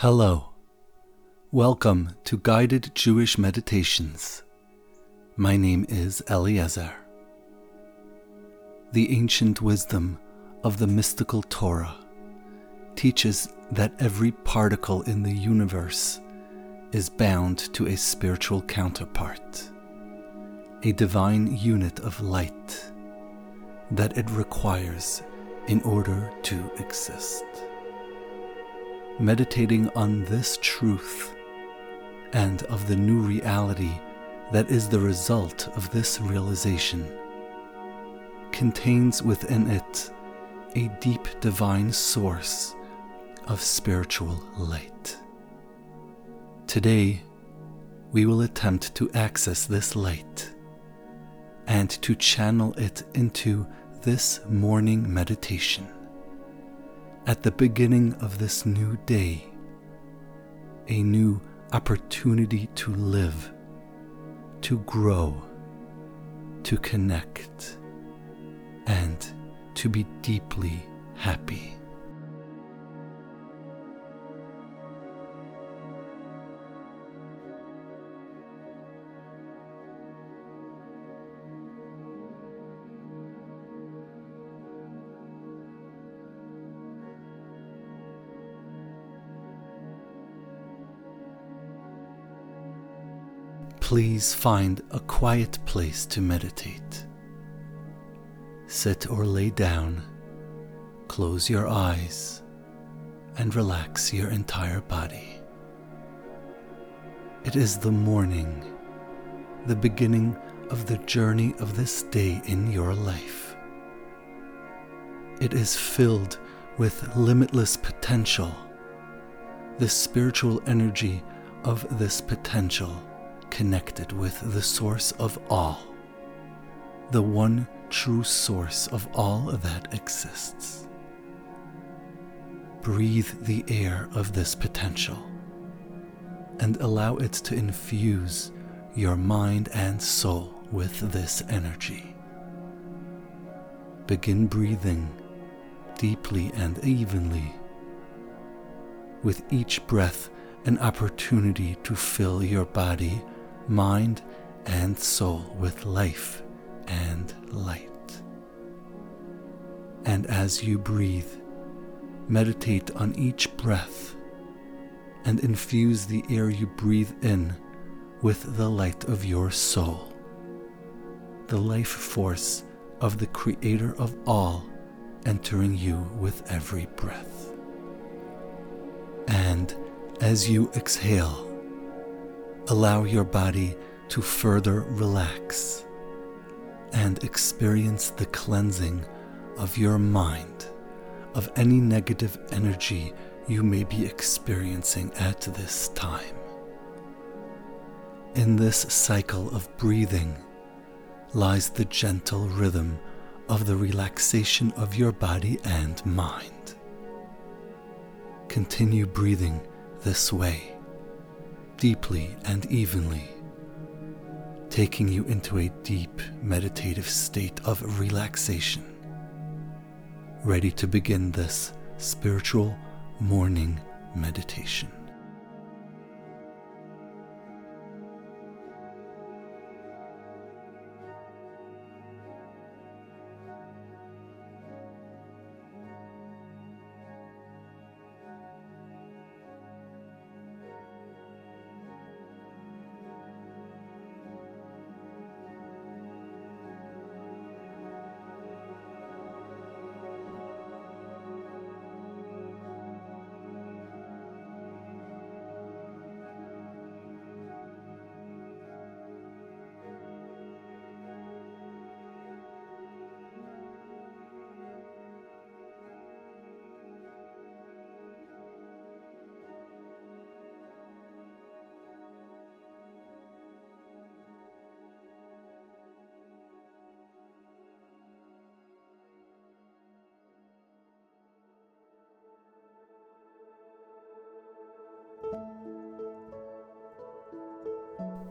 Hello. Welcome to Guided Jewish Meditations. My name is Eliezer. The ancient wisdom of the mystical Torah teaches that every particle in the universe is bound to a spiritual counterpart, a divine unit of light that it requires in order to exist meditating on this truth and of the new reality that is the result of this realization contains within it a deep divine source of spiritual light. Today, we will attempt to access this light and to channel it into this morning meditation at the beginning of this new day, a new opportunity to live, to grow, to connect, and to be deeply happy. Please find a quiet place to meditate. Sit or lay down, close your eyes, and relax your entire body. It is the morning, the beginning of the journey of this day in your life. It is filled with limitless potential. The spiritual energy of this potential connected with the source of all, the one true source of all that exists. Breathe the air of this potential and allow it to infuse your mind and soul with this energy. Begin breathing deeply and evenly. With each breath, an opportunity to fill your body mind, and soul with life and light. And as you breathe, meditate on each breath and infuse the air you breathe in with the light of your soul, the life force of the Creator of all entering you with every breath. And as you exhale, allow your body to further relax and experience the cleansing of your mind of any negative energy you may be experiencing at this time. In this cycle of breathing lies the gentle rhythm of the relaxation of your body and mind. Continue breathing this way deeply and evenly, taking you into a deep meditative state of relaxation, ready to begin this spiritual morning meditation.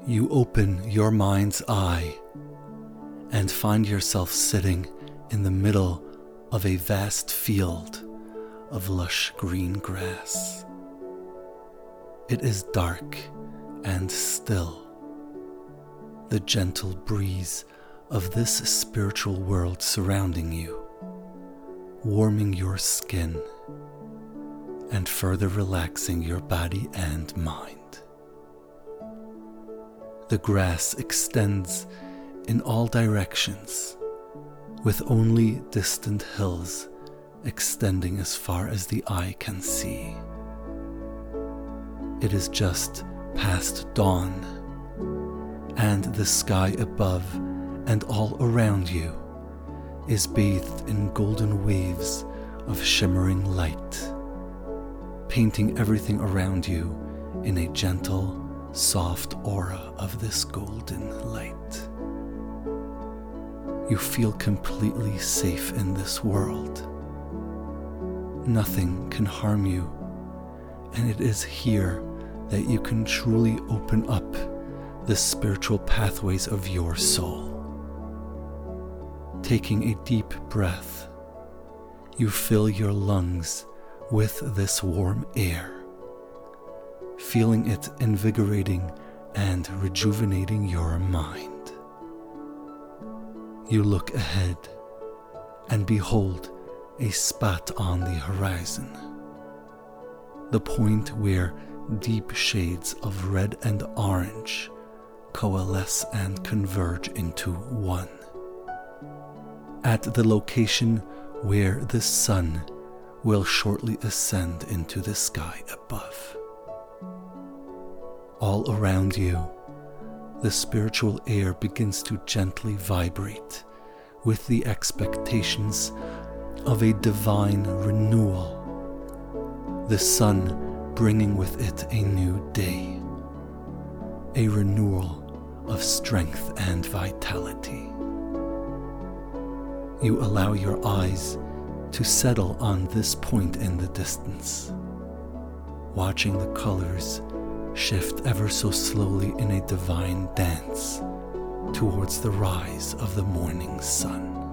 You open your mind's eye and find yourself sitting in the middle of a vast field of lush green grass. It is dark and still. The gentle breeze of this spiritual world surrounding you, warming your skin and further relaxing your body and mind. The grass extends in all directions, with only distant hills extending as far as the eye can see. It is just past dawn, and the sky above and all around you is bathed in golden waves of shimmering light, painting everything around you in a gentle, soft aura of this golden light. You feel completely safe in this world. Nothing can harm you, and it is here that you can truly open up the spiritual pathways of your soul. Taking a deep breath, you fill your lungs with this warm air, feeling it invigorating and rejuvenating your mind. You look ahead and behold a spot on the horizon, the point where deep shades of red and orange coalesce and converge into one at the location where the sun will shortly ascend into the sky above. All around you, the spiritual air begins to gently vibrate with the expectations of a divine renewal, the sun bringing with it a new day, a renewal of strength and vitality. You allow your eyes to settle on this point in the distance, watching the colors shift ever so slowly in a divine dance towards the rise of the morning sun.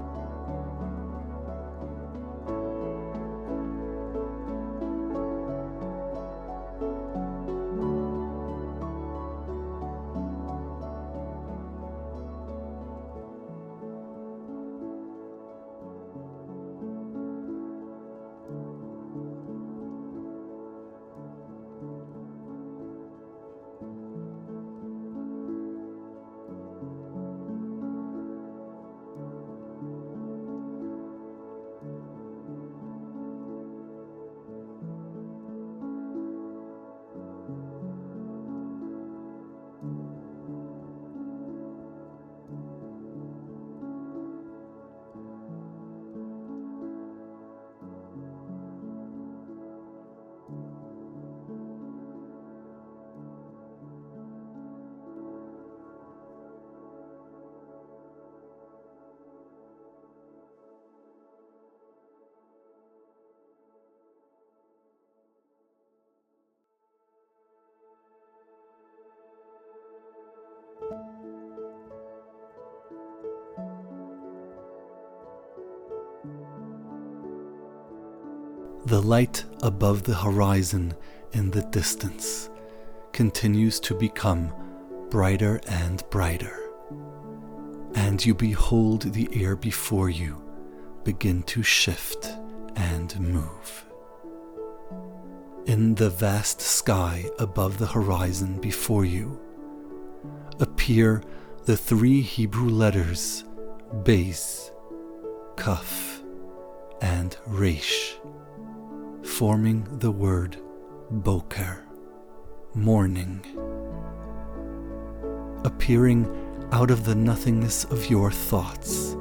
The light above the horizon in the distance continues to become brighter and brighter, and you behold the air before you begin to shift and move. In the vast sky above the horizon before you appear the three Hebrew letters Beis, Kaf, and Resh forming the word Boker, morning, appearing out of the nothingness of your thoughts.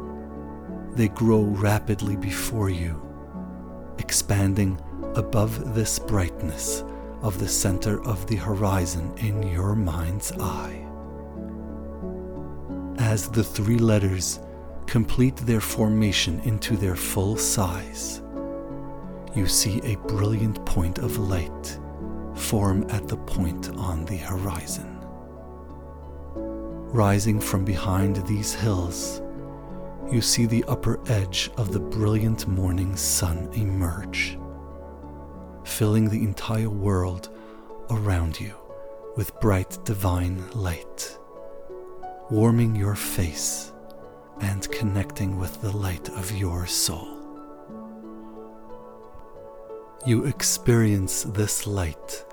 They grow rapidly before you, expanding above this brightness of the center of the horizon in your mind's eye. As the three letters complete their formation into their full size, you see a brilliant point of light form at the point on the horizon. Rising from behind these hills, you see the upper edge of the brilliant morning sun emerge, filling the entire world around you with bright divine light, warming your face and connecting with the light of your soul. You experience this light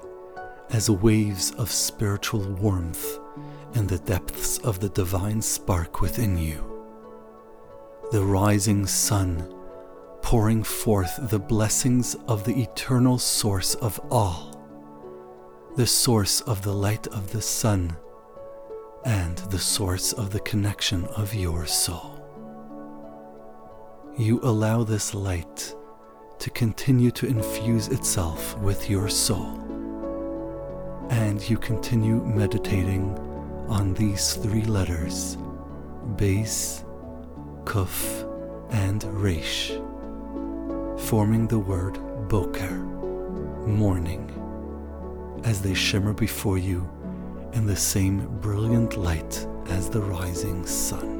as waves of spiritual warmth in the depths of the divine spark within you. The rising sun pouring forth the blessings of the eternal source of all, the source of the light of the sun, and the source of the connection of your soul. You allow this light to continue to infuse itself with your soul, and you continue meditating on these three letters Beis, Kuf, and Resh, forming the word Boker, morning, as they shimmer before you in the same brilliant light as the rising sun.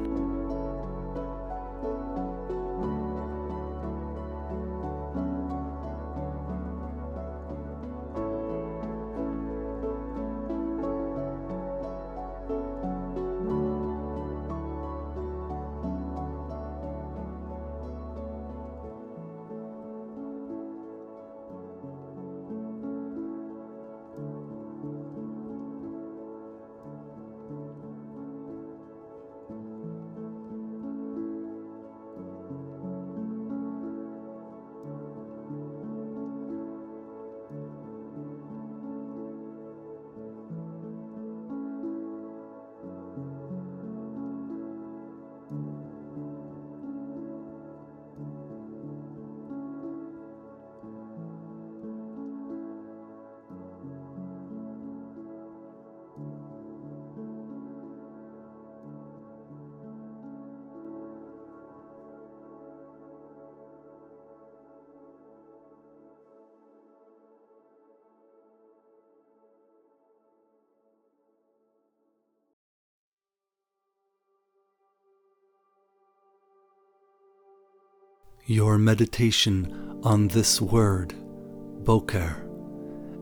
Your meditation on this word, Boker,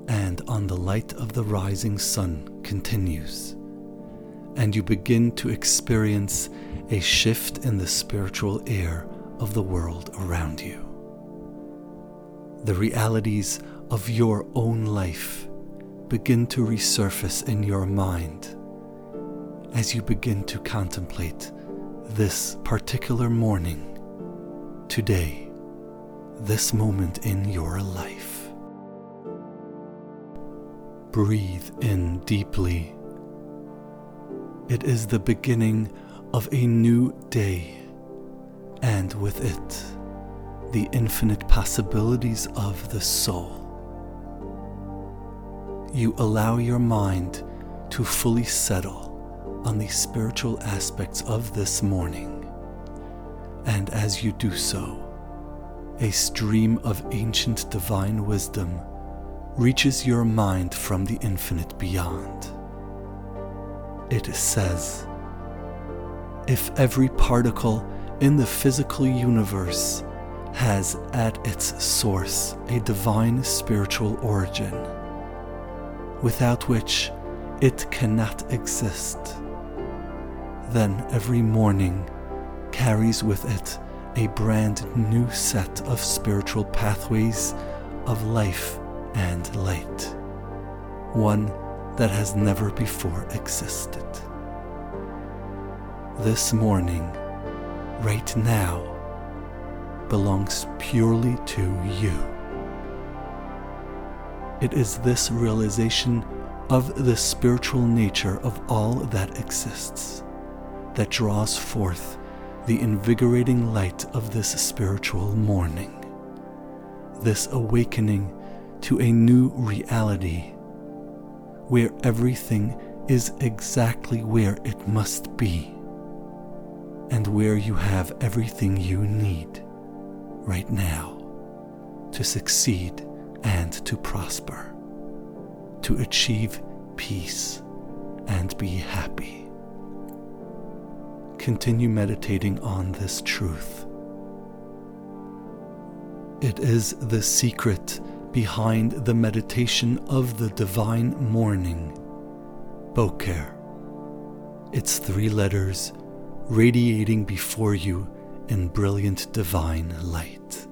and on the light of the rising sun continues, and you begin to experience a shift in the spiritual air of the world around you. The realities of your own life begin to resurface in your mind as you begin to contemplate this particular morning today, this moment in your life. Breathe in deeply. It is the beginning of a new day, and with it, the infinite possibilities of the soul. You allow your mind to fully settle on the spiritual aspects of this morning and as you do so, a stream of ancient divine wisdom reaches your mind from the infinite beyond. It says, If every particle in the physical universe has at its source a divine spiritual origin, without which it cannot exist, then every morning carries with it a brand new set of spiritual pathways of life and light, one that has never before existed. This morning, right now, belongs purely to you. It is this realization of the spiritual nature of all that exists that draws forth the invigorating light of this spiritual morning, this awakening to a new reality where everything is exactly where it must be and where you have everything you need right now to succeed and to prosper, to achieve peace and be happy continue meditating on this truth. It is the secret behind the meditation of the divine morning, Boker. Its three letters radiating before you in brilliant divine light.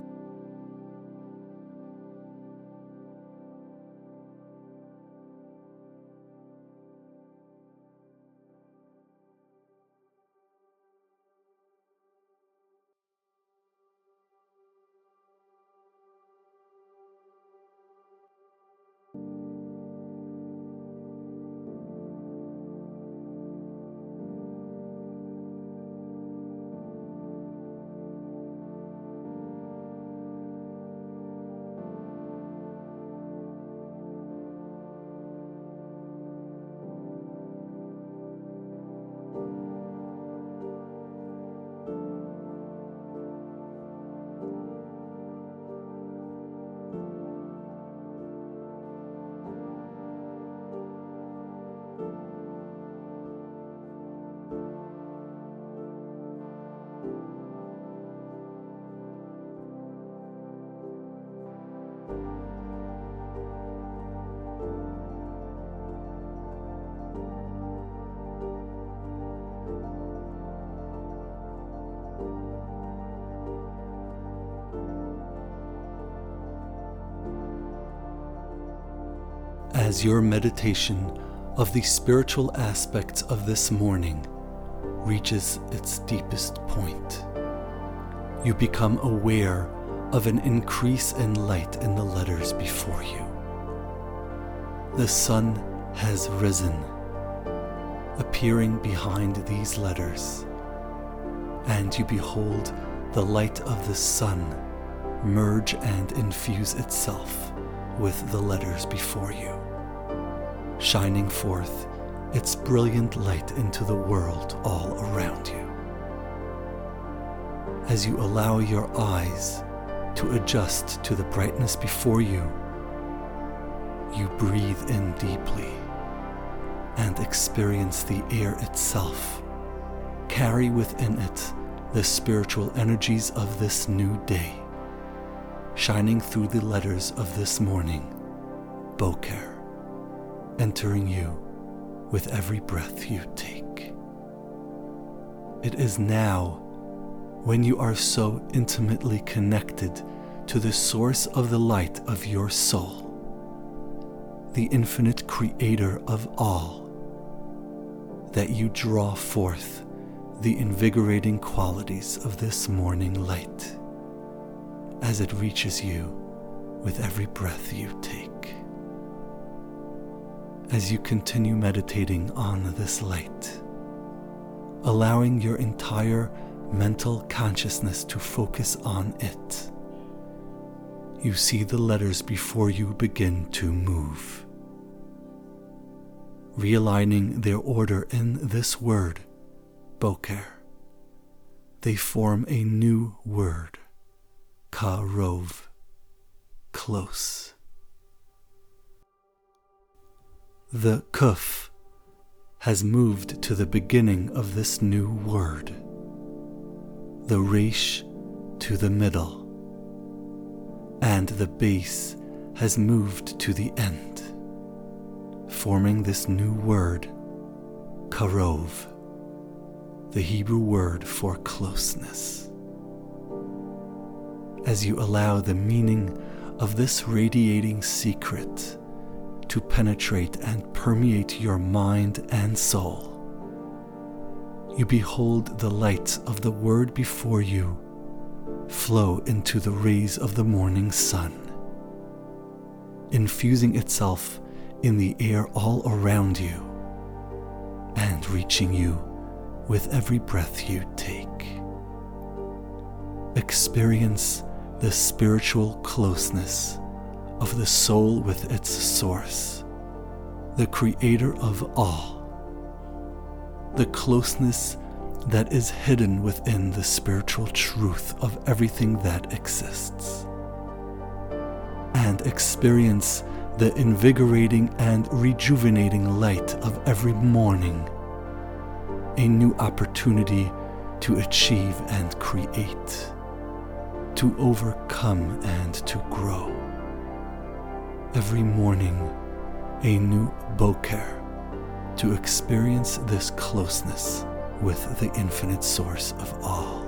As your meditation of the spiritual aspects of this morning reaches its deepest point. You become aware of an increase in light in the letters before you. The sun has risen, appearing behind these letters, and you behold the light of the sun merge and infuse itself with the letters before you shining forth its brilliant light into the world all around you. As you allow your eyes to adjust to the brightness before you, you breathe in deeply and experience the air itself. Carry within it the spiritual energies of this new day, shining through the letters of this morning, Boker entering you with every breath you take. It is now, when you are so intimately connected to the source of the light of your soul, the infinite creator of all, that you draw forth the invigorating qualities of this morning light as it reaches you with every breath you take as you continue meditating on this light, allowing your entire mental consciousness to focus on it. You see the letters before you begin to move. Realigning their order in this word, Boker, they form a new word, Karov, close. The kuf has moved to the beginning of this new word, the resh to the middle, and the beis has moved to the end, forming this new word, karov, the Hebrew word for closeness. As you allow the meaning of this radiating secret to penetrate and permeate your mind and soul. You behold the light of the Word before you flow into the rays of the morning sun, infusing itself in the air all around you and reaching you with every breath you take. Experience the spiritual closeness of the soul with its source, the creator of all, the closeness that is hidden within the spiritual truth of everything that exists, and experience the invigorating and rejuvenating light of every morning, a new opportunity to achieve and create, to overcome and to grow every morning a new boker to experience this closeness with the infinite source of all.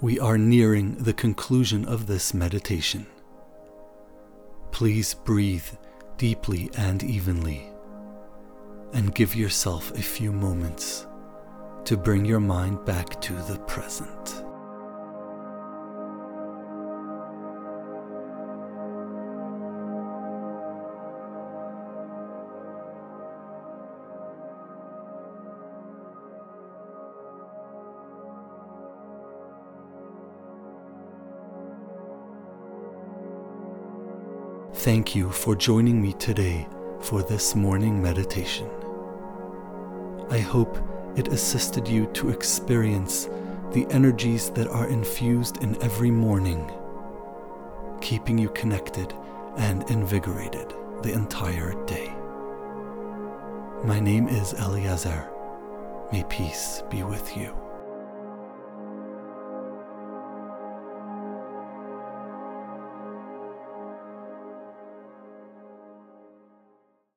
We are nearing the conclusion of this meditation. Please breathe deeply and evenly, and give yourself a few moments to bring your mind back to the present. Thank you for joining me today for this morning meditation. I hope it assisted you to experience the energies that are infused in every morning, keeping you connected and invigorated the entire day. My name is Eliezer. May peace be with you.